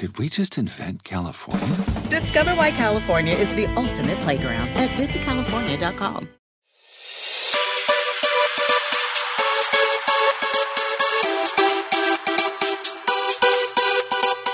Did we just invent California? Discover why California is the ultimate playground at visitcalifornia.com.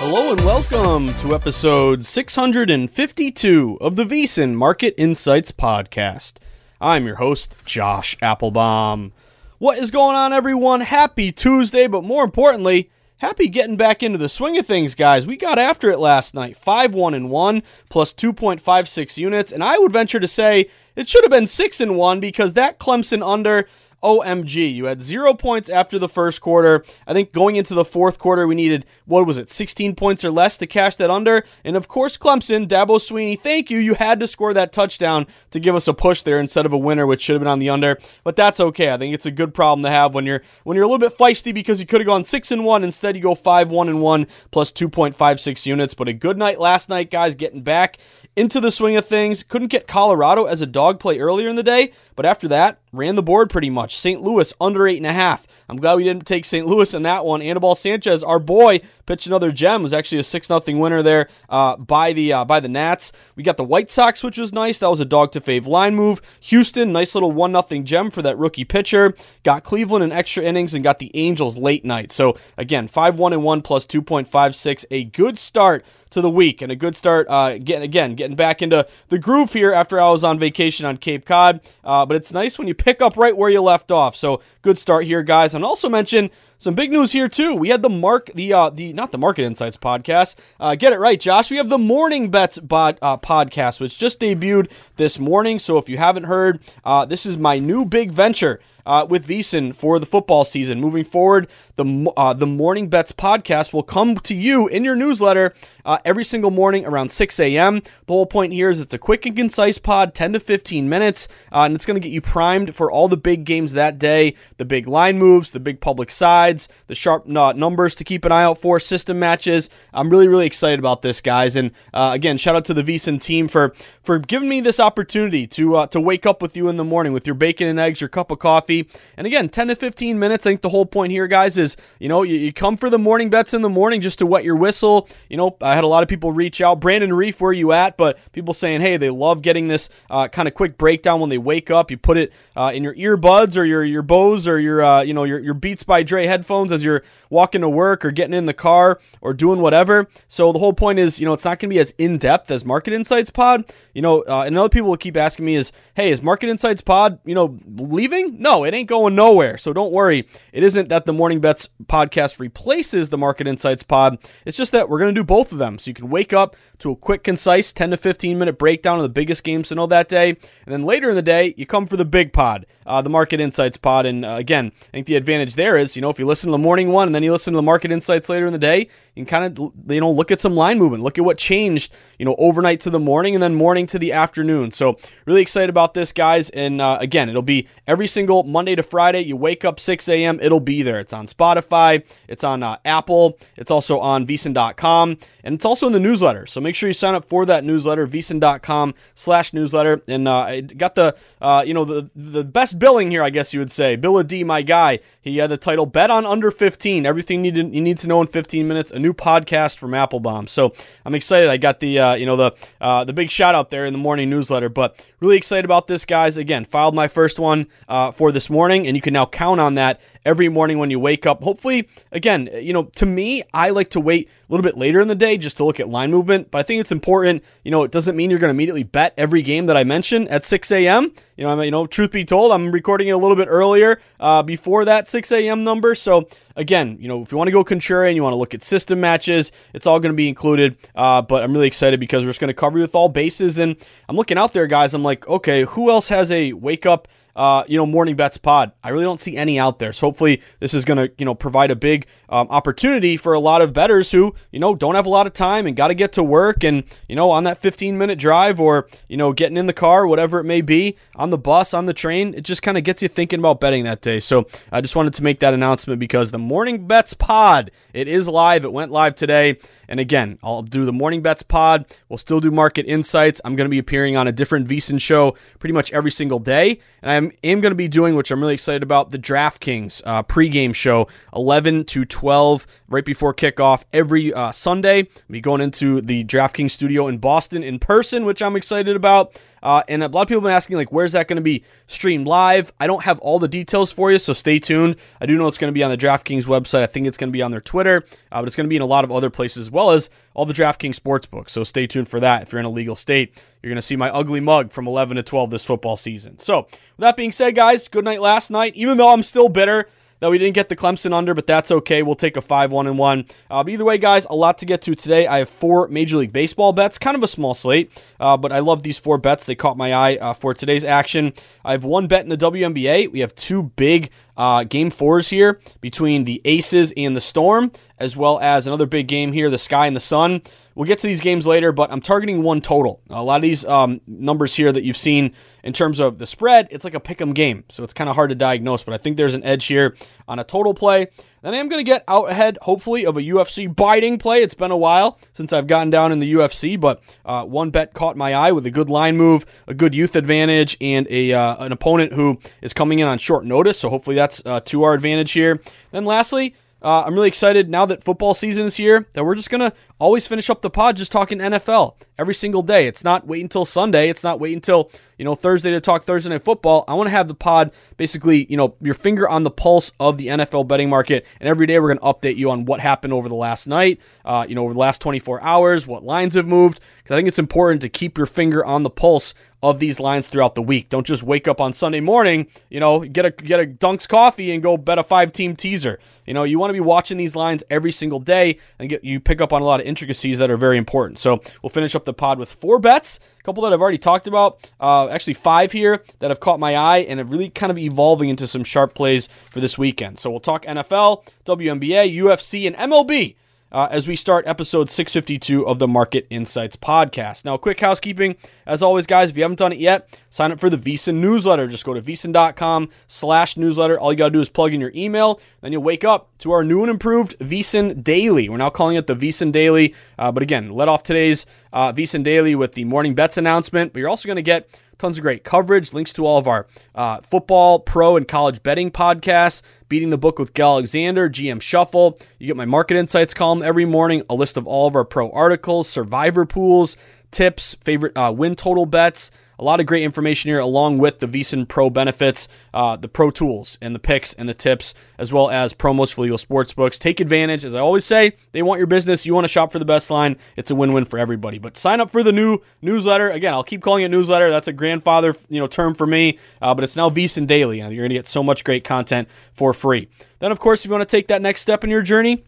Hello and welcome to episode 652 of the VSiN Market Insights Podcast. I'm your host, Josh Appelbaum. What is going on, everyone? Happy Tuesday, but more importantly, happy getting back into the swing of things, guys. We got after it last night 5 1 and 1 plus 2.56 units, and I would venture to say it should have been 6 and 1 because that Clemson under OMG. You had zero points after the first quarter. I think going into the fourth quarter, we needed, what was it, 16 points or less to cash that under. And of course, Clemson, Dabo Swinney, thank you. You had to score that touchdown to give us a push there instead of a winner, which should have been on the under. But that's okay. I think it's a good problem to have when you're when you're a little bit feisty because you could have gone six and one. Instead, you go five one and one plus 2.56 units. But a good night last night, guys, getting back into the swing of things. Couldn't get Colorado as a dog play earlier in the day, but after that, ran the board pretty much. St. Louis under eight and a half. I'm glad we didn't take St. Louis in that one. Anibal Sanchez, our boy, pitched another gem. Was actually a six nothing winner there uh, by the uh, by the Nats. We got the White Sox, which was nice. That was a dog to fave line move. Houston, nice little one nothing gem for that rookie pitcher. Got Cleveland in extra innings and got the Angels late night. So again, five one and one plus two point five six. A good start to the week and a good start. Uh, getting again, getting back into the groove here after I was on vacation on Cape Cod. Uh, but it's nice when you pick up right where you left off. So good start here, guys. And also mention some big news here too. We had the mark the uh the not the Market Insights podcast. Uh, get it right, Josh. We have the Morning Bets bod, uh, podcast, which just debuted this morning. So if you haven't heard, uh, this is my new big venture uh, with VSiN for the football season. Moving forward, the uh, the Morning Bets podcast will come to you in your newsletter uh, every single morning around 6 a.m. The whole point here is it's a quick and concise pod, 10 to 15 minutes, uh, and it's going to get you primed for all the big games that day, the big line moves, the big public sides, the sharp numbers to keep an eye out for, system matches. I'm really really excited about this, guys. And uh, again, shout out to the VSiN team for for giving me this opportunity to uh, to wake up with you in the morning with your bacon and eggs, your cup of coffee, and again, 10 to 15 minutes. I think the whole point here, guys, is you know you, you come for the morning bets in the morning just to wet your whistle. You know, I had a lot of people reach out. Brandon Reef, where are you at? But people saying, hey, they love getting this uh, kind of quick breakdown when they wake up. You put it uh, in your earbuds or your your Bose or your uh, you know your your Beats by Dre headphones as you're walking to work or getting in the car or doing whatever. So the whole point is, you know, it's not going to be as in depth as Market Insights Pod. You know, uh, and other people will keep asking me is, hey, is Market Insights Pod, you know, leaving? No, it ain't going nowhere. So don't worry. It isn't that the Morning Bets podcast replaces the Market Insights pod. It's just that we're going to do both of them. So you can wake up to a quick, concise 10 to 15 minute breakdown of the biggest games to know that day. And then later in the day, you come for the big pod, uh, the Market Insights pod. And uh, again, I think the advantage there is, you know, if you listen to the morning one and then you listen to the Market Insights later in the day, you can kind of, you know, look at some line movement, look at what changed, you know, overnight to the morning and then morning to the afternoon. So really excited about this, guys. And uh, again, it'll be every single Monday to Friday. You wake up 6 a.m., it'll be there. It's on Spotify, it's on uh, Apple, it's also on VSiN.com, and it's also in the newsletter. So make sure you sign up for that newsletter, VSiN.com slash newsletter. And uh, I got the, uh, you know, the, the best billing here, I guess you would say. Bill D, my guy, he had the title Bet on Under 15, everything you need, you need to know in 15 minutes, a new podcast from Appelbaum. So I'm excited. I got the, uh, you know, the, uh, the big shout out there in the morning newsletter, but really excited about this, guys. Again, filed my first one uh, for this morning, and you can now count on that every morning when you wake up. Hopefully, again, you know, to me, I like to wait a little bit later in the day just to look at line movement, but I think it's important. You know, it doesn't mean you're going to immediately bet every game that I mention at 6 a.m. You know, I mean, you know, truth be told, I'm recording it a little bit earlier uh, before that 6 a.m. number. So again, you know, if you want to go contrarian, you want to look at system matches, it's all going to be included. Uh, but I'm really excited because we're just going to cover you with all bases. And I'm looking out there, guys. I'm like, okay, who else has a wake up? Uh, you know, morning bets pod. I really don't see any out there. So hopefully this is going to, you know, provide a big um, opportunity for a lot of betters who, you know, don't have a lot of time and got to get to work and, you know, on that 15 minute drive or, you know, getting in the car, whatever it may be, on the bus, on the train, it just kind of gets you thinking about betting that day. So I just wanted to make that announcement because the morning bets pod, it is live. It went live today. And again, I'll do the morning bets pod. We'll still do market insights. I'm going to be appearing on a different VSiN show pretty much every single day. And I am, am going to be doing, which I'm really excited about, the DraftKings uh, pregame show, 11 to 12, right before kickoff every uh, Sunday. I'll be going into the DraftKings studio in Boston in person, which I'm excited about. Uh, and a lot of people have been asking, like, where's that going to be streamed live? I don't have all the details for you, so stay tuned. I do know it's going to be on the DraftKings website. I think it's going to be on their Twitter, uh, but it's going to be in a lot of other places as well as all the DraftKings sports books. So stay tuned for that. If you're in a legal state, you're going to see my ugly mug from 11 to 12 this football season. So, with that being said, guys, good night last night. Even though I'm still bitter, that we didn't get the Clemson under, but that's okay. We'll take a 5 1 and 1. Uh, but either way, guys, a lot to get to today. I have four Major League Baseball bets, kind of a small slate, uh, but I love these four bets. They caught my eye uh, for today's action. I have one bet in the WNBA. We have two big uh, game fours here between the Aces and the Storm, as well as another big game here, the Sky and the Sun. We'll get to these games later, but I'm targeting one total. A lot of these um, numbers here that you've seen in terms of the spread, it's like a pick 'em game, so it's kind of hard to diagnose. But I think there's an edge here on a total play. Then I am going to get out ahead, hopefully, of a UFC biting play. It's been a while since I've gotten down in the UFC, but uh, one bet caught my eye with a good line move, a good youth advantage, and a uh, an opponent who is coming in on short notice. So hopefully that's uh, to our advantage here. Then lastly, uh, I'm really excited now that football season is here that we're just going to always finish up the pod just talking NFL every single day. It's not wait until Sunday. It's not wait until, you know, Thursday to talk Thursday night football. I want to have the pod basically, you know, your finger on the pulse of the NFL betting market. And every day we're going to update you on what happened over the last night, uh, you know, over the last 24 hours, what lines have moved. Because I think it's important to keep your finger on the pulse of these lines throughout the week. Don't just wake up on Sunday morning, you know, get a get a Dunks coffee and go bet a five team teaser. You know, you want to be watching these lines every single day and get you pick up on a lot of intricacies that are very important. So we'll finish up the pod with four bets, a couple that I've already talked about, uh, actually five here that have caught my eye and have really kind of evolving into some sharp plays for this weekend. So we'll talk NFL, WNBA, UFC, and MLB uh, as we start episode 652 of the Market Insights podcast. Now, quick housekeeping. As always, guys, if you haven't done it yet, sign up for the VSiN newsletter. Just go to VSiN.com slash newsletter. All you got to do is plug in your email. Then you'll wake up to our new and improved VSiN Daily. We're now calling it the VSiN Daily. Uh, but again, let off today's uh, VSiN Daily with the morning bets announcement. But you're also going to get tons of great coverage, links to all of our uh, football, pro, and college betting podcasts, Beating the Book with Gill Alexander, GM Shuffle. You get my market insights column every morning, a list of all of our pro articles, survivor pools, tips, favorite uh, win total bets. A lot of great information here, along with the VSiN Pro benefits, uh, the Pro tools, and the picks and the tips, as well as promos for legal sports books. Take advantage. As I always say, they want your business. You want to shop for the best line. It's a win-win for everybody. But sign up for the new newsletter. Again, I'll keep calling it newsletter. That's a grandfather, you know, term for me. Uh, but it's now VSiN Daily. and You're going to get so much great content for free. Then, of course, if you want to take that next step in your journey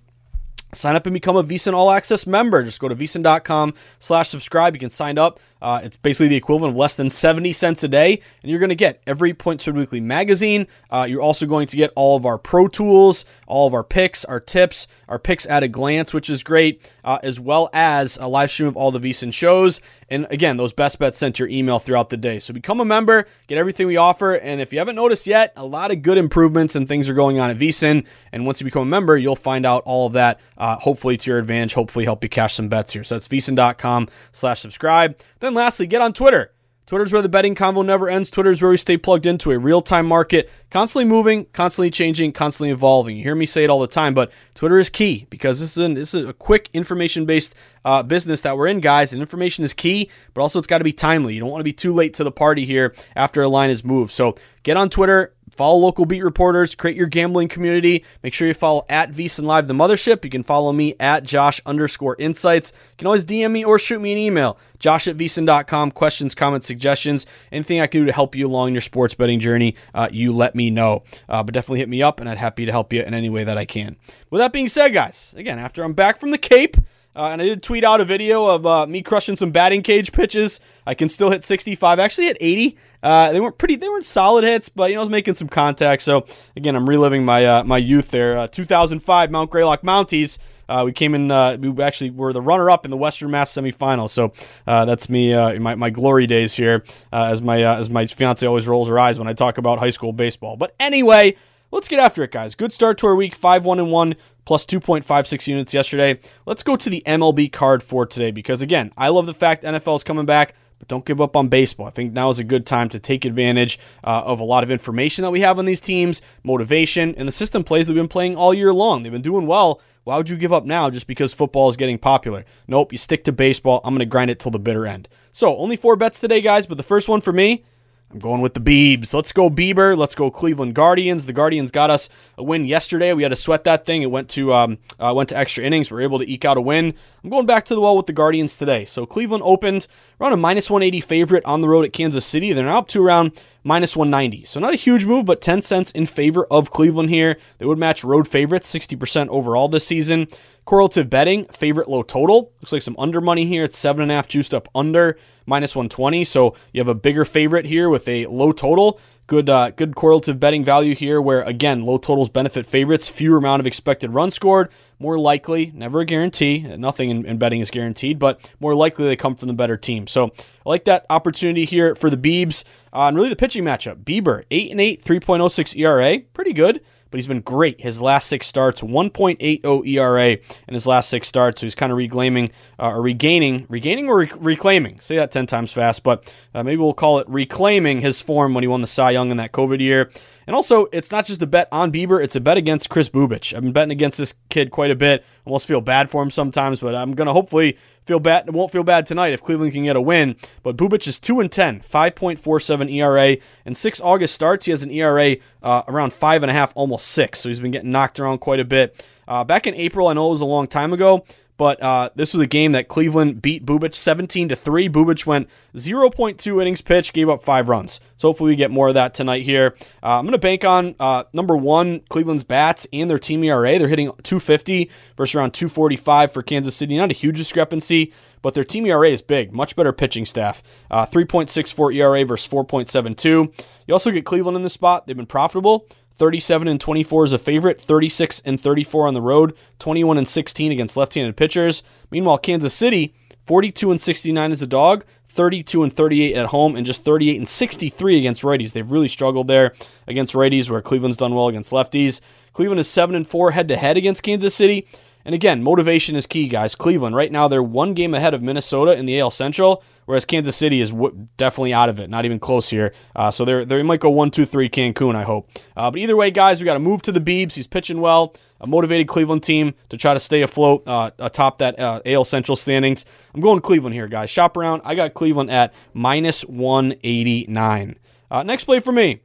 sign up and become a VSiN All Access member. Just go to VSiN.com slash subscribe. You can sign up. Uh, it's basically the equivalent of less than 70 cents a day, and you're going to get every Point Spread Weekly magazine. Uh, you're also going to get all of our pro tools, all of our picks, our tips, our picks at a glance, which is great, uh, as well as a live stream of all the VSiN shows. And again, those best bets sent your email throughout the day. So become a member, get everything we offer. And if you haven't noticed yet, a lot of good improvements and things are going on at VSiN. And once you become a member, you'll find out all of that, uh, hopefully to your advantage, hopefully help you cash some bets here. So that's VSiN.com slash subscribe. Then lastly, get on Twitter. Twitter's where the betting combo never ends. Twitter's where we stay plugged into a real time market, constantly moving, constantly changing, constantly evolving. You hear me say it all the time, but Twitter is key because this is, an, this is a quick information based uh, business that we're in, guys. And information is key, but also it's got to be timely. You don't want to be too late to the party here after a line is moved. So get on Twitter, Follow local beat reporters, create your gambling community. Make sure you follow at VSiN Live the Mothership. You can follow me at Josh underscore insights. You can always DM me or shoot me an email. Josh at VSiN.com. Questions, comments, suggestions, anything I can do to help you along your sports betting journey, uh, you let me know. Uh, but definitely hit me up, and I'd happy to help you in any way that I can. With that being said, guys, again, after I'm back from the Cape, uh, and I did tweet out a video of uh, me crushing some batting cage pitches. I can still hit 65. Actually, hit 80. Uh, they weren't pretty. They weren't solid hits, but you know I was making some contact. So again, I'm reliving my uh, my youth there. Uh, 2005 Mount Greylock Mounties. Uh, we came in. we actually were the runner-up in the Western Mass semifinal. So that's me. my, my glory days here. as my as my fiance always rolls her eyes when I talk about high school baseball. But anyway, let's get after it, guys. Good start to our week. Five one and one plus 2.56 units yesterday. Let's go to the MLB card for today because, again, I love the fact NFL is coming back. But don't give up on baseball. I think now is a good time to take advantage uh, of a lot of information that we have on these teams, motivation, and the system plays they've been playing all year long. They've been doing well. Why would you give up now just because football is getting popular? Nope, you stick to baseball. I'm going to grind it till the bitter end. So, only four bets today, guys, but the first one for me I'm going with the Beebs. Let's go Bieber. Let's go Cleveland Guardians. The Guardians got us a win yesterday. We had to sweat that thing. It went to um, uh, went to extra innings. We were able to eke out a win. I'm going back to the well with the Guardians today. So Cleveland opened around a minus 180 favorite on the road at Kansas City. They're now up to around minus 190. So not a huge move, but 10 cents in favor of Cleveland here. They would match road favorites, 60% overall this season. Correlative betting, favorite low total. Looks like some under money here. It's seven and a half juiced up under minus 120. So you have a bigger favorite here with a low total. Good, uh, good correlative betting value here, where again low totals benefit favorites. Fewer amount of expected runs scored. More likely, never a guarantee. Nothing in, in betting is guaranteed, but more likely they come from the better team. So I like that opportunity here for the Beebs. Uh, and really the pitching matchup. Bieber, 8 and 8, 3.06 ERA. Pretty good but he's been great. His last six starts 1.80 ERA in his last six starts. So he's kind of reclaiming uh, or regaining regaining or rec- reclaiming. Say that 10 times fast but uh, maybe we'll call it reclaiming his form when he won the Cy Young in that COVID year and also it's not just a bet on Bieber it's a bet against Kris Bubic. I've been betting against this kid quite a bit almost feel bad for him sometimes but I'm gonna hopefully feel bad. Won't feel bad tonight if Cleveland can get a win. But Bubic is two and 10, 5.47 ERA, and six August starts. He has an ERA uh, around five and a half, almost six. So he's been getting knocked around quite a bit. Uh, back in April, I know it was a long time ago, but uh, this was a game that Cleveland beat Bubic 17 to 3. Bubic went 0.2 innings pitched, gave up five runs. So hopefully we get more of that tonight here. Uh, I'm going to bank on uh, number one, Cleveland's bats and their team ERA. They're hitting 250 versus around 245 for Kansas City. Not a huge discrepancy, but their team ERA is big. Much better pitching staff. Uh, 3.64 ERA versus 4.72. You also get Cleveland in the spot. They've been profitable. 37 and 24 is a favorite, 36 and 34 on the road, 21 and 16 against left-handed pitchers. Meanwhile, Kansas City, 42 and 69 is a dog, 32 and 38 at home, and just 38 and 63 against righties. They've really struggled there against righties, where Cleveland's done well against lefties. Cleveland is 7 and 4 head to head against Kansas City. And again, motivation is key, guys. Cleveland, right now, they're one game ahead of Minnesota in the AL Central, whereas Kansas City is w- definitely out of it, not even close here. Uh, so they're, they might go 1 2 3 Cancun, I hope. Uh, but either way, guys, we got to move to the Beebs. He's pitching well. A motivated Cleveland team to try to stay afloat uh, atop that uh, AL Central standings. I'm going Cleveland here, guys. Shop around. I got Cleveland at minus 189. Uh, next play for me.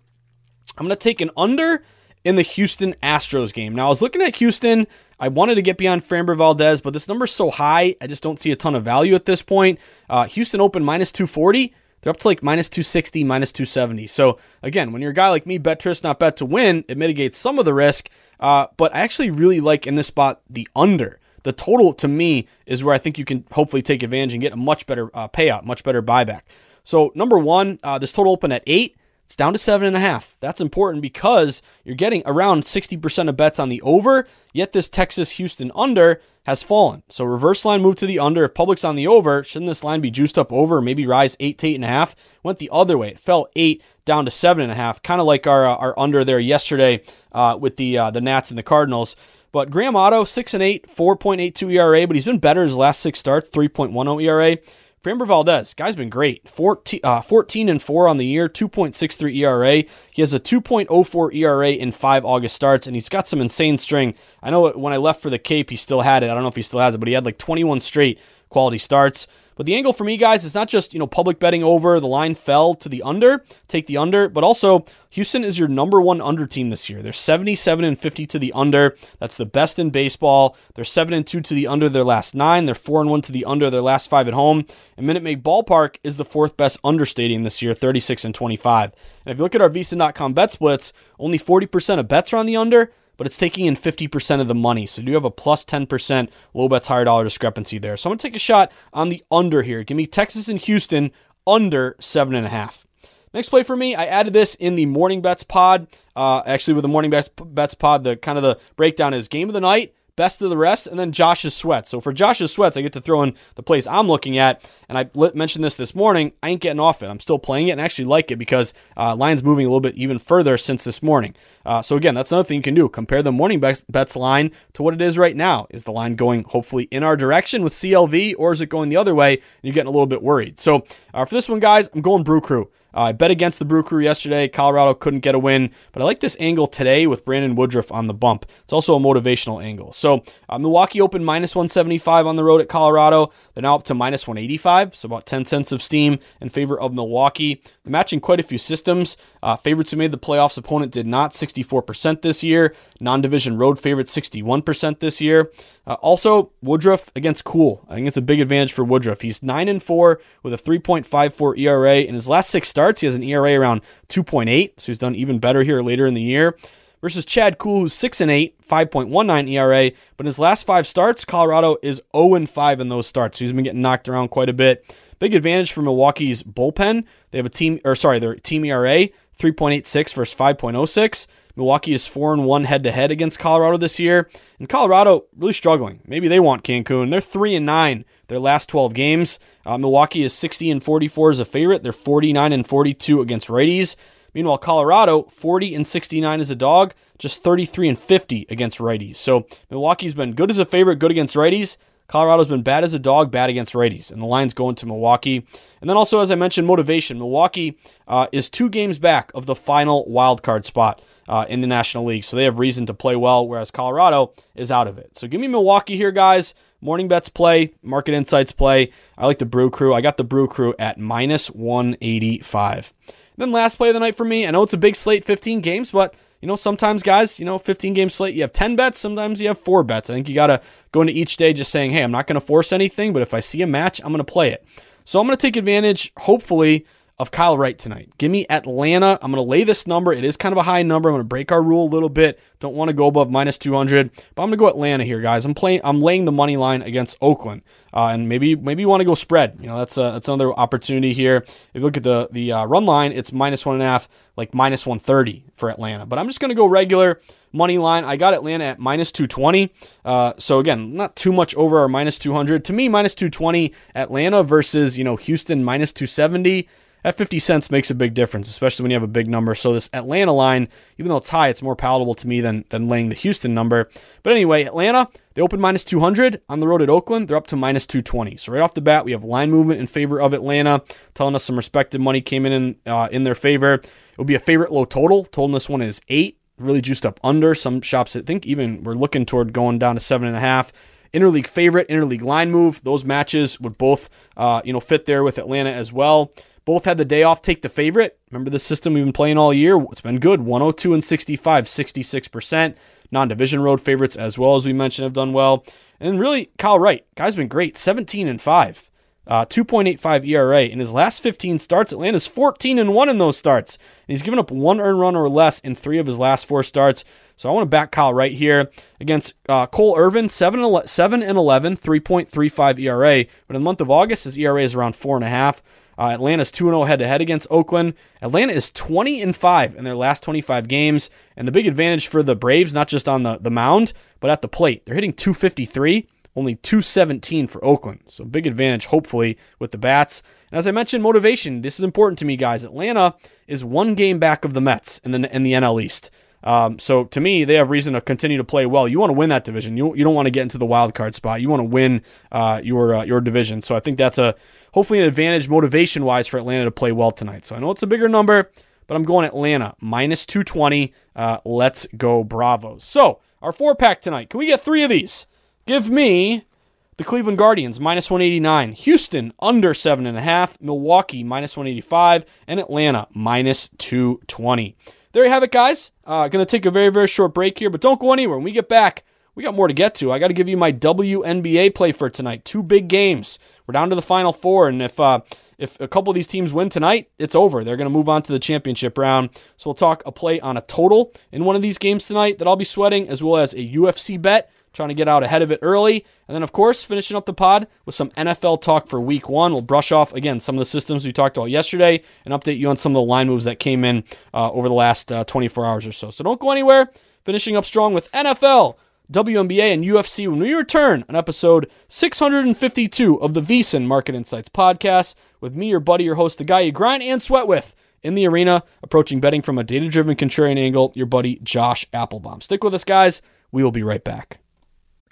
I'm going to take an under in the Houston Astros game. Now, I was looking at Houston. I wanted to get beyond Framber Valdez, but this number's so high, I just don't see a ton of value at this point. Uh, Houston open minus 240. They're up to like minus 260, minus 270. So, again, when you're a guy like me, bet Trist, not bet to win, it mitigates some of the risk. Uh, but I actually really like in this spot the under. The total to me is where I think you can hopefully take advantage and get a much better uh, payout, much better buyback. So, number one, uh, this total open at eight. It's down to seven and a half. That's important because you're getting around 60% of bets on the over, yet this Texas Houston under has fallen. So reverse line moved to the under. If public's on the over, shouldn't this line be juiced up over, maybe rise eight to eight and a half? Went the other way. It fell eight down to seven and a half, kind of like our uh, our under there yesterday uh, with the uh, the Nats and the Cardinals. But Graham Otto, six and eight, 4.82 ERA, but he's been better his last six starts, 3.10 ERA. Framber Valdez, guy's been great. 14, uh, 14 and 4 on the year, 2.63 ERA. He has a 2.04 ERA in five August starts, and he's got some insane string. I know when I left for the Cape, he still had it. I don't know if he still has it, but he had like 21 straight quality starts. But the angle for me, guys, is not just, you know, public betting over, the line fell to the under, take the under, but also Houston is your number one under team this year. They're 77 and 50 to the under. That's the best in baseball. They're 7 and 2 to the under their last nine. They're 4 and 1 to the under their last five at home. And Minute Maid Ballpark is the fourth best under stadium this year, 36 and 25. And if you look at our VSiN.com bet splits, only 40% of bets are on the under but it's taking in 50% of the money. So you have a plus 10% low bets, higher dollar discrepancy there. So I'm going to take a shot on the under here. Give me Texas and Houston under 7.5. Next play for me, I added this in the morning bets pod. Uh, actually, with the morning bets, bets pod, the kind of the breakdown is game of the night, best of the rest, and then Josh's sweats. So for Josh's sweats, I get to throw in the plays I'm looking at, and I mentioned this this morning. I ain't getting off it. I'm still playing it and actually like it because uh, line's moving a little bit even further since this morning. Uh, so again, that's another thing you can do. Compare the morning bets, bets line to what it is right now. Is the line going hopefully in our direction with CLV, or is it going the other way? And you're getting a little bit worried. So uh, for this one, guys, I'm going Brew Crew. Uh, I bet against the Brew Crew yesterday. Colorado couldn't get a win, but I like this angle today with Brandon Woodruff on the bump. It's also a motivational angle. So uh, Milwaukee opened minus 175 on the road at Colorado. They're now up to minus 185, so about 10 cents of steam in favor of Milwaukee. They're matching quite a few systems. Uh, favorites who made the playoffs opponent did not, 64% this year. Non division road favorites, 61% this year. Uh, also, Woodruff against Kuhl. I think it's a big advantage for Woodruff. He's 9 and 4 with a 3.54 ERA. In his last six starts, he has an ERA around 2.8, so he's done even better here later in the year. Versus Chad Kuhl, who's 6 and 8, 5.19 ERA, but in his last five starts, Colorado is 0 and 5 in those starts. So he's been getting knocked around quite a bit. Big advantage for Milwaukee's bullpen. They have a team, or sorry, their team ERA 3.86 versus 5.06. Milwaukee is 4 and 1 head to head against Colorado this year. And Colorado really struggling. Maybe they want Cancun. They're 3 and 9 their last 12 games. Uh, Milwaukee is 60 and 44 as a favorite. They're 49 and 42 against righties. Meanwhile, Colorado 40 and 69 as a dog, just 33 and 50 against righties. So Milwaukee's been good as a favorite, good against righties. Colorado's been bad as a dog, bad against righties, and the line's going to Milwaukee. And then also, as I mentioned, motivation. Milwaukee uh, is two games back of the final wild card spot uh, in the National League, so they have reason to play well, whereas Colorado is out of it. So give me Milwaukee here, guys. Morning bets play, market insights play. I like the Brew Crew. I got the Brew Crew at minus 185. Then last play of the night for me. I know it's a big slate, 15 games, but you know, sometimes guys, you know, 15 game slate, you have 10 bets, sometimes you have four bets. I think you got to go into each day just saying, hey, I'm not going to force anything, but if I see a match, I'm going to play it. So I'm going to take advantage, hopefully, of Kyle Wright tonight. Give me Atlanta. I'm going to lay this number. It is kind of a high number. I'm going to break our rule a little bit. Don't want to go above minus 200, but I'm going to go Atlanta here, guys. I'm playing. I'm laying the money line against Oakland, uh, and maybe maybe you want to go spread. You know, that's a, that's another opportunity here. If you look at the the uh, run line, it's minus one and a half, like minus 130 for Atlanta. But I'm just going to go regular money line. I got Atlanta at minus 220. Uh, so again, not too much over our minus 200. To me, minus 220 Atlanta versus you know Houston minus 270 that 50 cents makes a big difference, especially when you have a big number. So this Atlanta line, even though it's high, it's more palatable to me than, than laying the Houston number. But anyway, Atlanta, they open minus 200 on the road at Oakland. They're up to minus 220. So right off the bat, we have line movement in favor of Atlanta, telling us some respected money came in in, uh, in their favor. It will be a favorite low total. Total this one is eight, really juiced up under. Some shops, I think, even we're looking toward going down to seven and a half interleague favorite, interleague line move. Those matches would both, uh, you know, fit there with Atlanta as well. Both had the day off, take the favorite. Remember the system we've been playing all year? It's been good. 102 and 65, 66%. Non division road favorites, as well as we mentioned, have done well. And really, Kyle Wright, guy's been great. 17 and 5. Uh, 2.85 ERA in his last 15 starts. Atlanta's 14 and 1 in those starts. And he's given up one earned run or less in three of his last four starts. So I want to back Kyle Wright here against uh, Cole Irvin, 7 and 7 and 11, 3.35 ERA. But in the month of August, his ERA is around 4.5. Uh, Atlanta's 2 0 head to head against Oakland. Atlanta is 20 and 5 in their last 25 games. And the big advantage for the Braves, not just on the, the mound, but at the plate, they're hitting 253 only 217 for Oakland. So big advantage, hopefully, with the Bats. And as I mentioned, motivation. This is important to me, guys. Atlanta is one game back of the Mets in the in the NL East. Um, so to me, they have reason to continue to play well. You want to win that division. You, you don't want to get into the wild card spot. You want to win uh, your uh, your division. So I think that's a hopefully an advantage motivation wise for Atlanta to play well tonight. So I know it's a bigger number, but I'm going Atlanta minus 220. Uh, let's go Bravos. So our four pack tonight. Can we get three of these? Give me the Cleveland Guardians minus 189, Houston under 7.5, Milwaukee minus 185, and Atlanta minus 220. There you have it, guys. Uh, to take a very, very short break here, but don't go anywhere. When we get back, we got more to get to. I got to give you my WNBA play for tonight. Two big games. We're down to the final four, and if uh, if a couple of these teams win tonight, it's over. They're going to move on to the championship round. So we'll talk a play on a total in one of these games tonight that I'll be sweating, as well as a UFC bet trying to get out ahead of it early. And then, of course, finishing up the pod with some NFL talk for week one. We'll brush off, again, some of the systems we talked about yesterday and update you on some of the line moves that came in uh, over the last uh, 24 hours or so. So don't go anywhere. Finishing up strong with NFL, WNBA, and UFC when we return on episode 652 of the VSiN Market Insights podcast with me, your buddy, your host, the guy you grind and sweat with in the arena, approaching betting from a data driven contrarian angle, your buddy Josh Appelbaum. Stick with us, guys. We will be right back.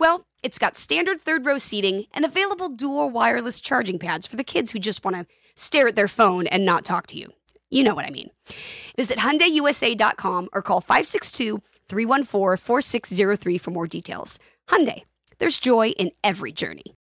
Well, it's got standard third row seating and available dual wireless charging pads for the kids who just want to stare at their phone and not talk to you. You know what I mean. Visit HyundaiUSA.com or call 562-314-4603 for more details. Hyundai, there's joy in every journey.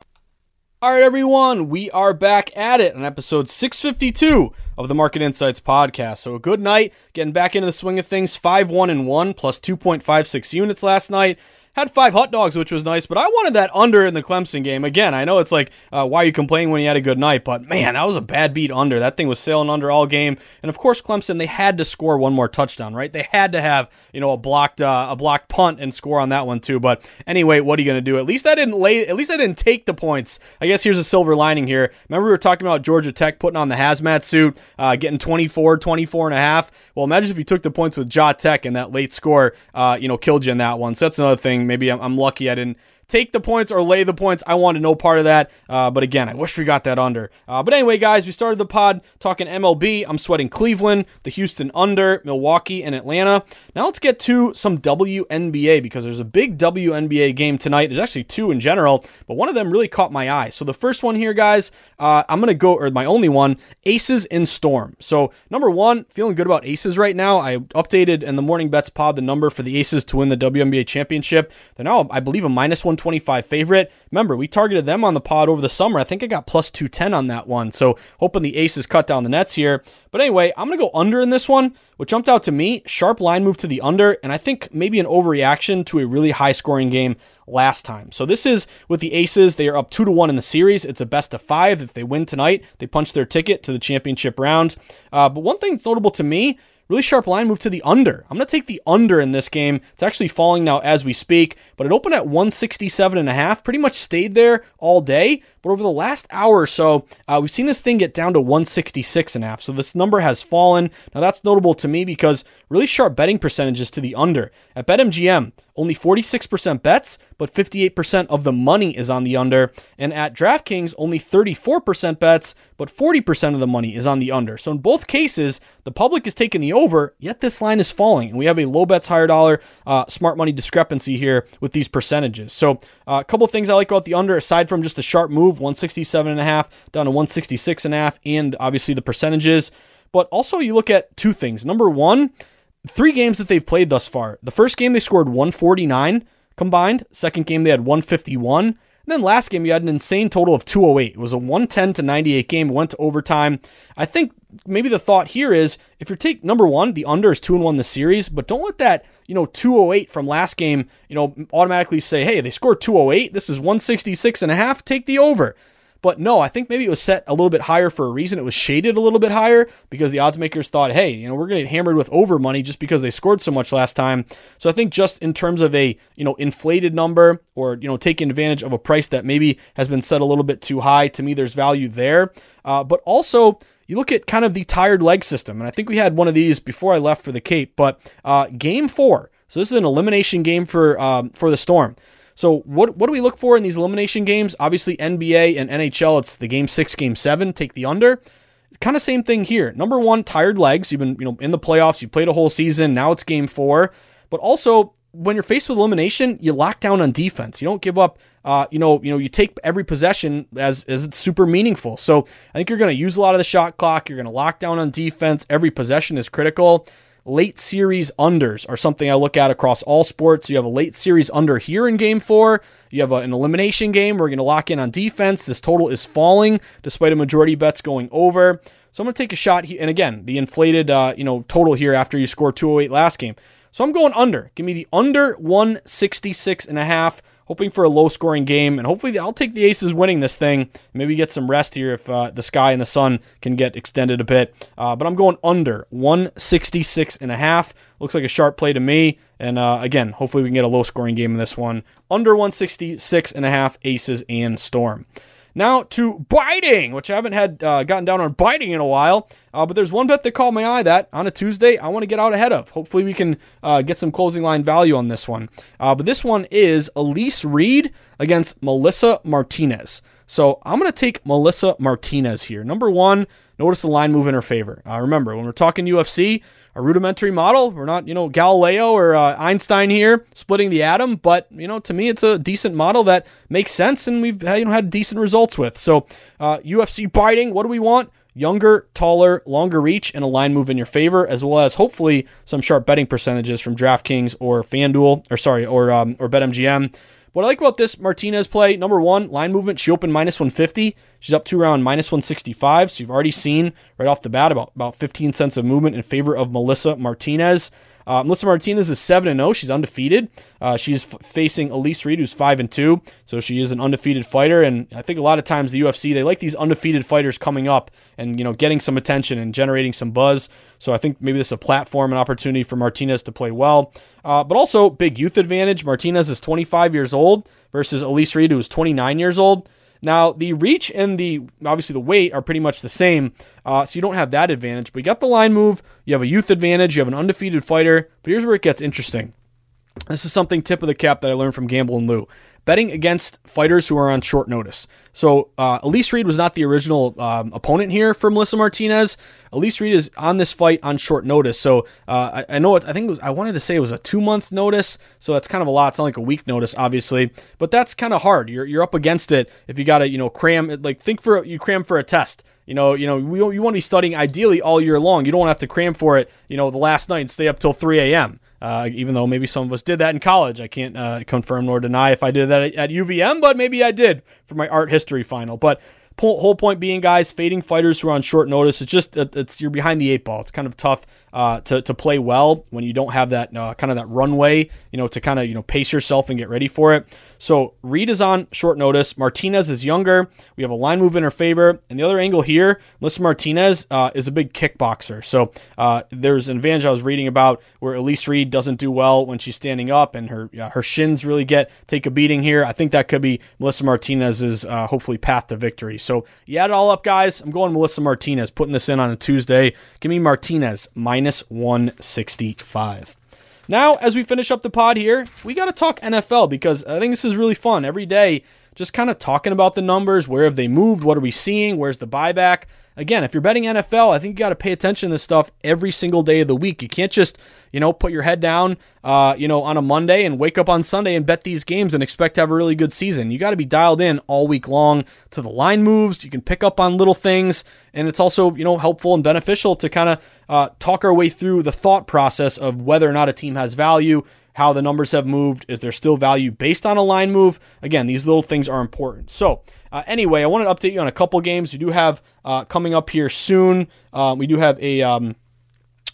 All right, everyone, we are back at it on episode 652 of the Market Insights podcast. So a good night, getting back into the swing of things. Five one and one plus two point five six units last night. Had five hot dogs, which was nice, but I wanted that under in the Clemson game. Again, I know it's like, uh, why are you complaining when you had a good night? But man, that was a bad beat under. That thing was sailing under all game. And of course, Clemson, they had to score one more touchdown, right? They had to have, you know, a blocked uh, a blocked punt and score on that one too. But anyway, what are you going to do? At least I didn't lay, at least I didn't take the points. I guess here's a silver lining here. Remember we were talking about Georgia Tech putting on the hazmat suit, uh, getting 24, 24 and a half. Well, imagine if you took the points with Ja Tech and that late score, uh, you know, killed you in that one. So that's another thing. Maybe I'm, I'm lucky I didn't take the points or lay the points. I wanted no part of that. Uh, but again, I wish we got that under. Uh, but anyway, guys, we started the pod talking MLB. I'm sweating Cleveland, the Houston under, Milwaukee, and Atlanta. Now let's get to some WNBA because there's a big WNBA game tonight. There's actually two in general, but one of them really caught my eye. So the first one here, guys, uh, I'm going to go, or my only one, Aces in Storm. So number one, feeling good about Aces right now. I updated in the morning bets pod the number for the Aces to win the WNBA championship. They're now, I believe, a minus 125 favorite. Remember, we targeted them on the pod over the summer. I think I got plus 210 on that one. So hoping the Aces cut down the nets here. But anyway, I'm going to go under in this one. What jumped out to me, sharp line move to the under, and I think maybe an overreaction to a really high scoring game last time. So this is with the Aces. They are up two to one in the series. It's a best of five. If they win tonight, they punch their ticket to the championship round. Uh, but one thing that's notable to me Really sharp line move to the under. I'm going to take the under in this game. It's actually falling now as we speak, but it opened at 167 and a half. Pretty much stayed there all day. But over the last hour or so, uh, we've seen this thing get down to 166 and a half. So this number has fallen. Now that's notable to me because really sharp betting percentages to the under. At BetMGM, only 46% bets, but 58% of the money is on the under. And at DraftKings, only 34% bets, but 40% of the money is on the under. So in both cases, the public is taking the over, yet this line is falling. And we have a low bets, higher dollar, uh, smart money discrepancy here with these percentages. So uh, a couple things I like about the under, aside from just the sharp move, 167 and a half down to 166 and a half, and obviously the percentages. But also you look at two things. Number one, three games that they've played thus far. The first game they scored 149 combined. Second game they had 151. And then last game you had an insane total of 208. It was a 110 to 98 game. Went to overtime. I think maybe the thought here is if you're take number one, the under is two and one the series, but don't let that you know 208 from last game you know automatically say hey they scored 208. This is 166 and a half. Take the over. But no, I think maybe it was set a little bit higher for a reason. It was shaded a little bit higher because the odds makers thought, hey, you know, we're going to get hammered with over money just because they scored so much last time. So I think just in terms of a, you know, inflated number or, you know, taking advantage of a price that maybe has been set a little bit too high, to me, there's value there. Uh, but also, you look at kind of the tired leg system, and I think we had one of these before I left for the Cape, but uh, game four. So this is an elimination game for um, for the Storm. So what what do we look for in these elimination games? Obviously NBA and NHL, it's the game six, game seven. Take the under. Kind of same thing here. Number one, tired legs. You've been you know in the playoffs. You played a whole season. Now it's game four. But also when you're faced with elimination, you lock down on defense. You don't give up. Uh, you know, you know, you take every possession as as it's super meaningful. So I think you're going to use a lot of the shot clock. You're going to lock down on defense. Every possession is critical late series unders are something I look at across all sports. You have a late series under here in game four. You have a, an elimination game. We're going to lock in on defense. This total is falling despite a majority bets going over. So I'm going to take a shot here. And again, the inflated, uh, you know, total here after you score 208 last game. So I'm going under. Give me the under 166 and a half hoping for a low scoring game, and hopefully I'll take the Aces winning this thing. Maybe get some rest here if uh, the sky and the sun can get extended a bit. Uh, but I'm going under 166 and a half. Looks like a sharp play to me. And uh, again, hopefully we can get a low scoring game in this one. Under 166 and a half Aces and Storm. Now to biting, which I haven't had uh, gotten down on biting in a while. Uh, but there's one bet that caught my eye that on a Tuesday I want to get out ahead of. Hopefully we can uh, get some closing line value on this one. Uh, but this one is Elise Reed against Melissa Martinez. So I'm going to take Melissa Martinez here. Number one, notice the line move in her favor. Uh, remember, when we're talking UFC, a rudimentary model. We're not, you know, Galileo or uh, Einstein here splitting the atom, but you know, to me, it's a decent model that makes sense, and we've you know had decent results with. So, uh, UFC biting. What do we want? Younger, taller, longer reach, and a line move in your favor, as well as hopefully some sharp betting percentages from DraftKings or FanDuel, or sorry, or um, or BetMGM. What I like about this Martinez play, number one, line movement, she opened minus 150. She's up to around minus 165. So you've already seen right off the bat about, about 15 cents of movement in favor of Melissa Martinez. Uh, Melissa Martinez is seven and zero. She's undefeated. Uh, she's f- facing Elise Reed, who's five and two. So she is an undefeated fighter. And I think a lot of times the UFC they like these undefeated fighters coming up and you know getting some attention and generating some buzz. So I think maybe this is a platform and opportunity for Martinez to play well. Uh, but also big youth advantage. Martinez is 25 years old versus Elise Reed, who is 29 years old. Now, the reach and the obviously the weight are pretty much the same, uh, so you don't have that advantage. But you got the line move, you have a youth advantage, you have an undefeated fighter. But here's where it gets interesting. This is something tip of the cap that I learned from Gamble and Lou betting against fighters who are on short notice. So uh, Elise Reed was not the original um, opponent here for Melissa Martinez. Elise Reed is on this fight on short notice. So uh, I, I, know it. I think it was. I wanted to say it was a two month notice. So that's kind of a lot. It's not like a week notice, obviously, but that's kind of hard. You're you're up against it if you got to you know cram like think for you cram for a test. You know, you know, you want to be studying ideally all year long. You don't have to cram for it, you know, the last night and stay up till 3 a.m. Uh, even though maybe some of us did that in college. I can't uh, confirm nor deny if I did that at, at UVM, but maybe I did for my art history final. But whole point being, guys, fading fighters who are on short notice. It's just it's you're behind the eight ball. It's kind of tough uh, to to play well when you don't have that uh, kind of that runway, you know, to kind of you know pace yourself and get ready for it. So Reed is on short notice. Martinez is younger. We have a line move in her favor, and the other angle here, Melissa Martinez uh, is a big kickboxer. So uh, there's an advantage I was reading about where Elise Reed doesn't do well when she's standing up, and her her shins really get take a beating here. I think that could be Melissa Martinez's uh, hopefully path to victory. So you add it all up, guys. I'm going Melissa Martinez, putting this in on a Tuesday. Give me Martinez minus 165. Now, as we finish up the pod here, we got to talk NFL because I think this is really fun. Every day, just kind of talking about the numbers. Where have they moved? What are we seeing? Where's the buyback? Again, if you're betting NFL, I think you got to pay attention to this stuff every single day of the week. You can't just, you know, put your head down, uh, you know, on a Monday and wake up on Sunday and bet these games and expect to have a really good season. You got to be dialed in all week long to the line moves. You can pick up on little things, and it's also, you know, helpful and beneficial to kind of uh, talk our way through the thought process of whether or not a team has value how the numbers have moved. Is there still value based on a line move? Again, these little things are important. So, uh, anyway, I wanted to update you on a couple games we do have uh, coming up here soon. Uh, we do have a. Um,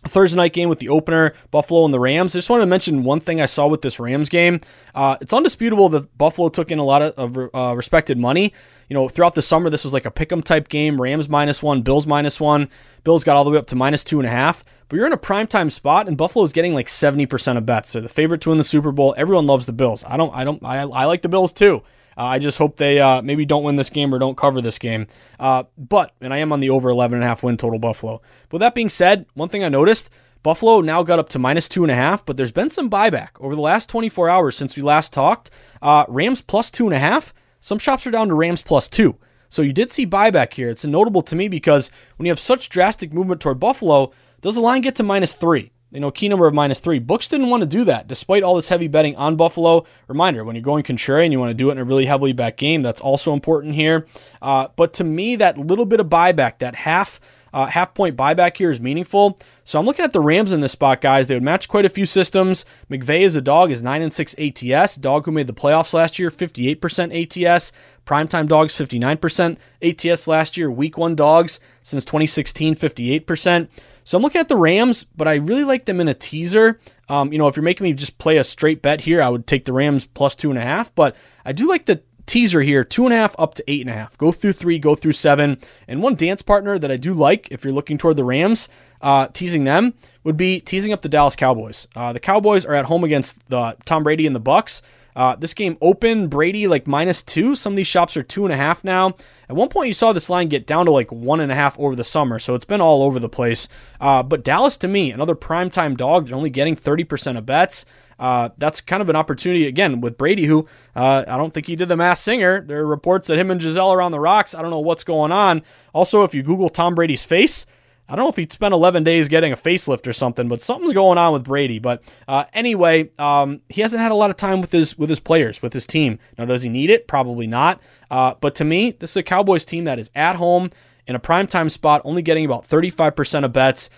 Thursday night game with the opener, Buffalo and the Rams. I just wanted to mention one thing I saw with this Rams game. Uh, it's undisputable that Buffalo took in a lot of, of uh, respected money. You know, throughout the summer, this was like a pick 'em type game. Rams minus one, Bills minus one. Bills got all the way up to minus two and a half. But you're in a primetime spot, and Buffalo's getting like 70% of bets. They're the favorite to win the Super Bowl. Everyone loves the Bills. I don't. I don't. I, I like the Bills too. Uh, I just hope they uh, maybe don't win this game or don't cover this game. Uh, but, and I am on the over 11.5 win total Buffalo. But that being said, one thing I noticed Buffalo now got up to minus two and a half, but there's been some buyback over the last 24 hours since we last talked. Uh, Rams plus two and a half. Some shops are down to Rams plus two. So you did see buyback here. It's notable to me because when you have such drastic movement toward Buffalo, does the line get to minus three? you know, key number of minus three. Books didn't want to do that despite all this heavy betting on Buffalo. Reminder when you're going contrarian, you want to do it in a really heavily back game. That's also important here. Uh, but to me, that little bit of buyback, that half. Uh, half point buyback here is meaningful. So I'm looking at the Rams in this spot, guys. They would match quite a few systems. McVay is a dog, is 9 and 6 ATS. Dog who made the playoffs last year, 58% ATS. Primetime dogs, 59% ATS last year. Week one dogs since 2016, 58%. So I'm looking at the Rams, but I really like them in a teaser. Um, you know, if you're making me just play a straight bet here, I would take the Rams plus two and a half. But I do like the teaser here, two and a half up to eight and a half. Go through three, go through seven. And one dance partner that I do like, if you're looking toward the Rams, uh, teasing them would be teasing up the Dallas Cowboys. Uh, the Cowboys are at home against the Tom Brady and the Bucks. Uh, this game open Brady like minus two. Some of these shops are two and a half now. At one point, you saw this line get down to like one and a half over the summer, so it's been all over the place. Uh, but Dallas, to me, another primetime dog. They're only getting 30% of bets. Uh, that's kind of an opportunity again with Brady, who uh, I don't think he did the Masked Singer. There are reports that him and Gisele are on the rocks. I don't know what's going on. Also, if you Google Tom Brady's face, I don't know if he spent 11 days getting a facelift or something, but something's going on with Brady. But uh, anyway, um, he hasn't had a lot of time with his with his players, with his team. Now, does he need it? Probably not. Uh, but to me, this is a Cowboys team that is at home in a primetime spot, only getting about 35% of bets.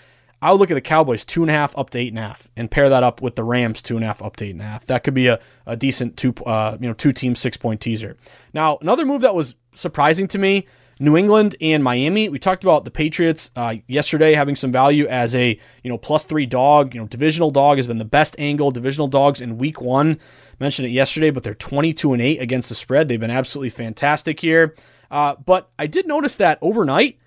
I would look at the Cowboys two and a half up to eight and a half, and pair that up with the Rams two and a half up to eight and a half. That could be a, a decent two uh, you know two team six point teaser. Now another move that was surprising to me. New England and Miami. We talked about the Patriots uh, yesterday having some value as a you know plus three dog. You know divisional dog has been the best angle. Divisional dogs in Week One. Mentioned it yesterday, but they're 22 and eight against the spread. They've been absolutely fantastic here. Uh, but I did notice that overnight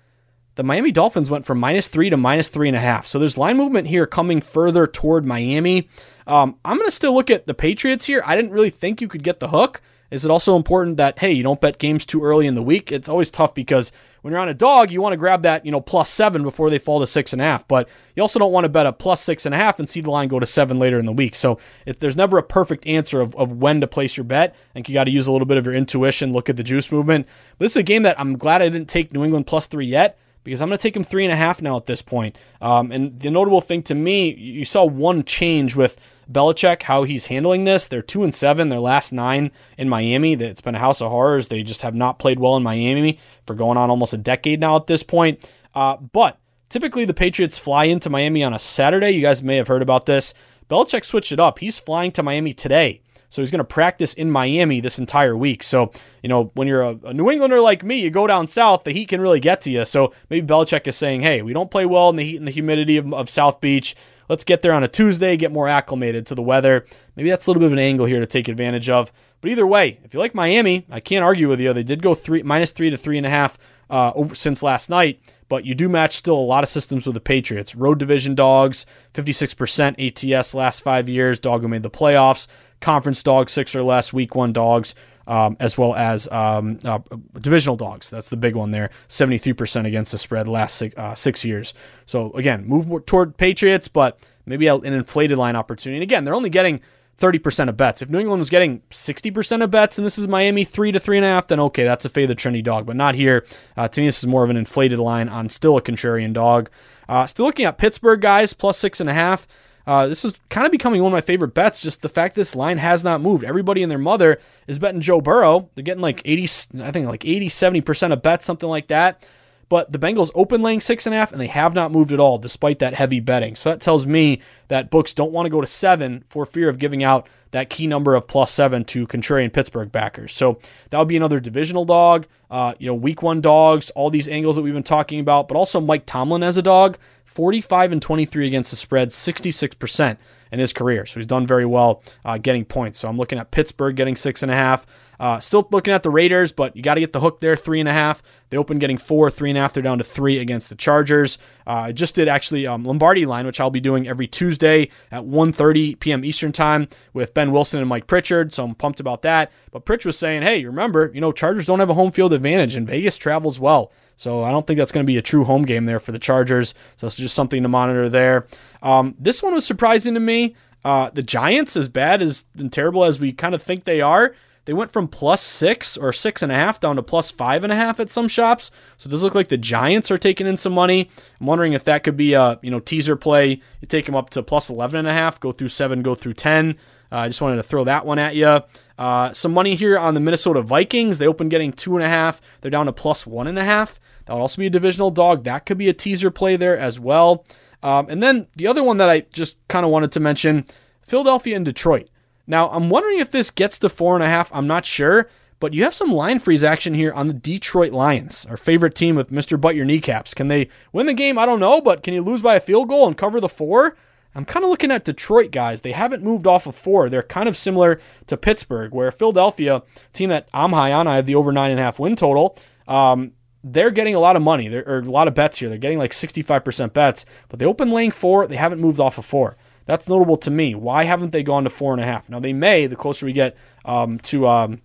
the Miami Dolphins went from minus three to minus three and a half. So there's line movement here coming further toward Miami. Um, I'm going to still look at the Patriots here. I didn't really think you could get the hook. Is it also important that hey, you don't bet games too early in the week? It's always tough because when you're on a dog, you want to grab that you know plus seven before they fall to six and a half. But you also don't want to bet a plus six and a half and see the line go to seven later in the week. So if there's never a perfect answer of, of when to place your bet, I think you got to use a little bit of your intuition, look at the juice movement. But this is a game that I'm glad I didn't take New England plus three yet because I'm going to take him three and a half now at this point. Um, and the notable thing to me, you saw one change with Belichick, how he's handling this. They're two and seven, their last nine in Miami. It's been a house of horrors. They just have not played well in Miami for going on almost a decade now at this point. Uh, but typically the Patriots fly into Miami on a Saturday. You guys may have heard about this. Belichick switched it up. He's flying to Miami today. So he's going to practice in Miami this entire week. So, you know, when you're a, a, New Englander like me, you go down south, the heat can really get to you. So maybe Belichick is saying, hey, we don't play well in the heat and the humidity of, of South Beach. Let's get there on a Tuesday, get more acclimated to the weather. Maybe that's a little bit of an angle here to take advantage of. But either way, if you like Miami, I can't argue with you. They did go three minus three to three and a half uh, over, since last night, but you do match still a lot of systems with the Patriots. Road division dogs, 56% ATS last five years, dog who made the playoffs. Conference dogs, six or less. Week one dogs, um, as well as um, uh, divisional dogs. That's the big one there. 73% against the spread last six, uh, six years. So again, move toward Patriots, but maybe an inflated line opportunity. And again, they're only getting 30% of bets. If New England was getting 60% of bets and this is Miami three to three and a half, then okay, that's a fade the trendy dog, but not here. Uh, to me, this is more of an inflated line on still a contrarian dog. Uh, still looking at Pittsburgh guys plus six and a half. Uh, this is kind of becoming one of my favorite bets. Just the fact this line has not moved. Everybody and their mother is betting Joe Burrow. They're getting like 80, I think like 80, 70% of bets, something like that. But the Bengals open laying six and a half, and they have not moved at all despite that heavy betting. So that tells me that books don't want to go to seven for fear of giving out that key number of plus seven to contrarian Pittsburgh backers. So that would be another divisional dog. Uh, you know, week one dogs, all these angles that we've been talking about, but also Mike Tomlin as a dog, 45 and 23 against the spread, 66% in his career. So he's done very well uh, getting points. So I'm looking at Pittsburgh getting six and a half. Uh, still looking at the Raiders, but you got to get the hook there, three and a half. They open getting four, three and a half. They're down to three against the Chargers. Uh, I just did actually um, Lombardi line, which I'll be doing every Tuesday at 1.30 p.m. Eastern time with Ben Wilson and Mike Pritchard. So I'm pumped about that. But Pritch was saying, hey, remember, you know, Chargers don't have a home field advantage, and Vegas travels well. So I don't think that's going to be a true home game there for the Chargers. So it's just something to monitor there. Um, this one was surprising to me. Uh, the Giants, as bad as and terrible as we kind of think they are, they went from plus six or six and a half down to plus five and a half at some shops. So it does look like the Giants are taking in some money. I'm wondering if that could be a you know teaser play. You take them up to plus eleven and a half, go through seven, go through ten. Uh, I just wanted to throw that one at you. Uh, some money here on the Minnesota Vikings. They open getting two and a half. They're down to plus one and a half. That would also be a divisional dog. That could be a teaser play there as well. Um, and then the other one that I just kind of wanted to mention Philadelphia and Detroit. Now, I'm wondering if this gets to four and a half. I'm not sure, but you have some line freeze action here on the Detroit Lions, our favorite team with Mr. Butt Your Kneecaps. Can they win the game? I don't know, but can you lose by a field goal and cover the four? I'm kind of looking at Detroit guys. They haven't moved off of four. They're kind of similar to Pittsburgh, where Philadelphia, team that I'm high on, I have the over nine and a half win total. Um, they're getting a lot of money. There are a lot of bets here. They're getting like 65% bets, but they open laying four. They haven't moved off of four. That's notable to me. Why haven't they gone to four and a half? Now they may the closer we get um, to um,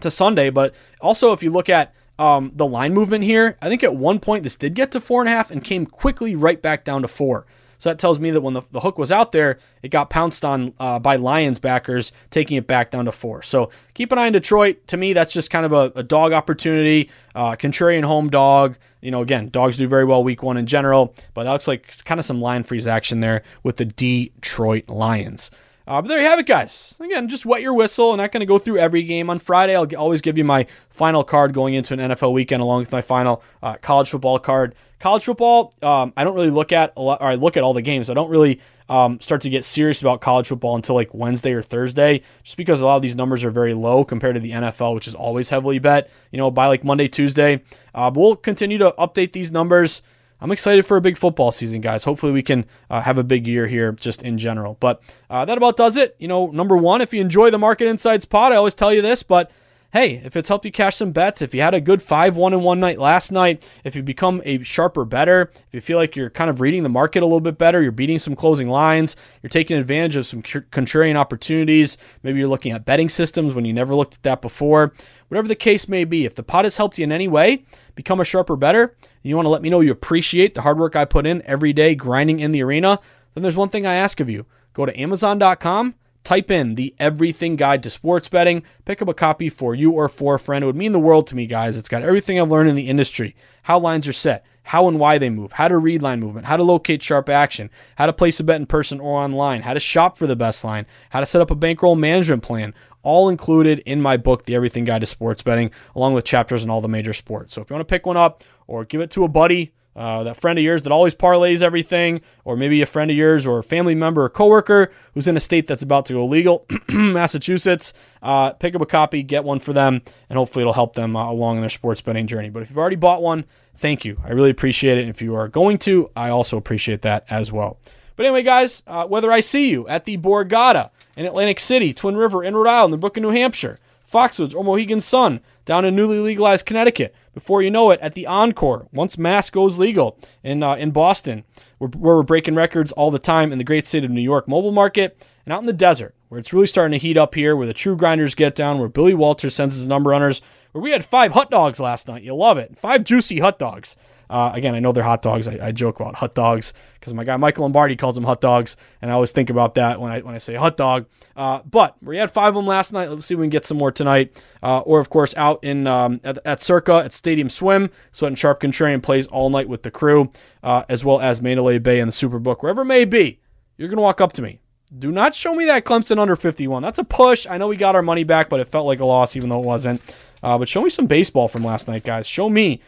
to Sunday, but also if you look at um, the line movement here, I think at one point this did get to four and a half and came quickly right back down to four. So that tells me that when the, the hook was out there, it got pounced on uh, by Lions backers, taking it back down to four. So keep an eye on Detroit. To me, that's just kind of a, a dog opportunity, uh, contrarian home dog. You know, again, dogs do very well week one in general, but that looks like kind of some line freeze action there with the Detroit Lions. Uh, but there you have it, guys. Again, just wet your whistle. I'm not going to go through every game. On Friday, I'll always give you my final card going into an NFL weekend along with my final uh, college football card. College football, um, I don't really look at a lot, or I look at all the games. I don't really um, start to get serious about college football until like Wednesday or Thursday, just because a lot of these numbers are very low compared to the NFL, which is always heavily bet. You know, by like Monday, Tuesday. Uh, we'll continue to update these numbers. I'm excited for a big football season, guys. Hopefully, we can uh, have a big year here just in general. But uh, that about does it. You know, number one, if you enjoy the Market Insights pod, I always tell you this, but hey, if it's helped you cash some bets, if you had a good 5 1 and 1 night last night, if you become a sharper better, if you feel like you're kind of reading the market a little bit better, you're beating some closing lines, you're taking advantage of some contrarian opportunities, maybe you're looking at betting systems when you never looked at that before, whatever the case may be, if the pot has helped you in any way, become a sharper better, you want to let me know you appreciate the hard work I put in every day grinding in the arena, then there's one thing I ask of you. Go to Amazon.com, type in the Everything Guide to Sports Betting, pick up a copy for you or for a friend. It would mean the world to me, guys. It's got everything I've learned in the industry, how lines are set, how and why they move, how to read line movement, how to locate sharp action, how to place a bet in person or online, how to shop for the best line, how to set up a bankroll management plan, all included in my book, The Everything Guide to Sports Betting, along with chapters on all the major sports. So if you want to pick one up or give it to a buddy, uh, that friend of yours that always parlays everything, or maybe a friend of yours or a family member or coworker who's in a state that's about to go legal, Massachusetts, uh, pick up a copy, get one for them, and hopefully it'll help them uh, along in their sports betting journey. But if you've already bought one, thank you. I really appreciate it. If you are going to, I also appreciate that as well. But anyway, guys, uh, whether I see you at the Borgata, in Atlantic City, Twin River, in Rhode Island, the Brook of New Hampshire, Foxwoods, or Mohegan Sun, down in newly legalized Connecticut. Before you know it, at the Encore, once mass goes legal in uh, in Boston, where, where we're breaking records all the time in the great state of New York mobile market, and out in the desert, where it's really starting to heat up here, where the true grinders get down, where Billy Walters sends his number runners, where we had five hot dogs last night. You love it. Five juicy hot dogs. Uh, again, I know they're hot dogs. I, I joke about hot dogs because my guy Michael Lombardi calls them hot dogs, and I always think about that when I when I say hot dog. Uh, but we had five of them last night. Let's see if we can get some more tonight. Uh, or of course out in um, at, at, Circa at Stadium Swim. Sweat and Sharp Contrarian plays all night with the crew, uh, as well as Mandalay Bay and the Superbook, wherever it may be. You're gonna walk up to me. Do not show me that Clemson under 51. That's a push. I know we got our money back, but it felt like a loss, even though it wasn't. Uh, but show me some baseball from last night, guys. Show me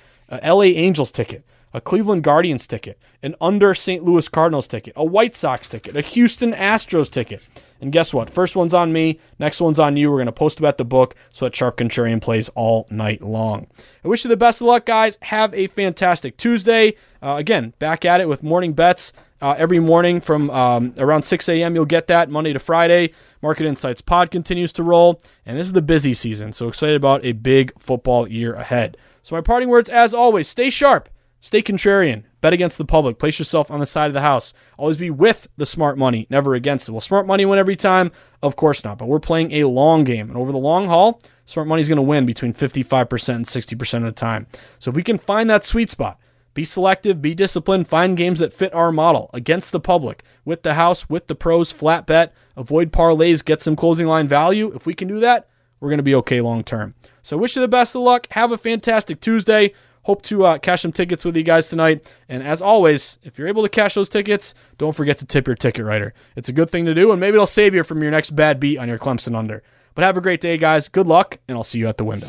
a LA Angels ticket, a Cleveland Guardians ticket, an under St. Louis Cardinals ticket, a White Sox ticket, a Houston Astros ticket. And guess what? First one's on me, next one's on you. We're going to post about the book so that Sharp Contrarian plays all night long. I wish you the best of luck, guys. Have a fantastic Tuesday. Uh, again, back at it with morning bets. Uh, every morning from um, around 6 a.m. You'll get that Monday to Friday. Market Insights Pod continues to roll, and this is the busy season. So excited about a big football year ahead. So, my parting words, as always, stay sharp, stay contrarian, bet against the public, place yourself on the side of the house. Always be with the smart money, never against it. Will smart money win every time? Of course not, but we're playing a long game. And over the long haul, smart money is going to win between 55% and 60% of the time. So, if we can find that sweet spot, be selective, be disciplined, find games that fit our model against the public, with the house, with the pros, flat bet, avoid parlays, get some closing line value. If we can do that, we're going to be okay long term. So, wish you the best of luck. Have a fantastic Tuesday. Hope to uh, cash some tickets with you guys tonight. And as always, if you're able to cash those tickets, don't forget to tip your ticket writer. It's a good thing to do, and maybe it'll save you from your next bad beat on your Clemson under. But have a great day, guys. Good luck, and I'll see you at the window.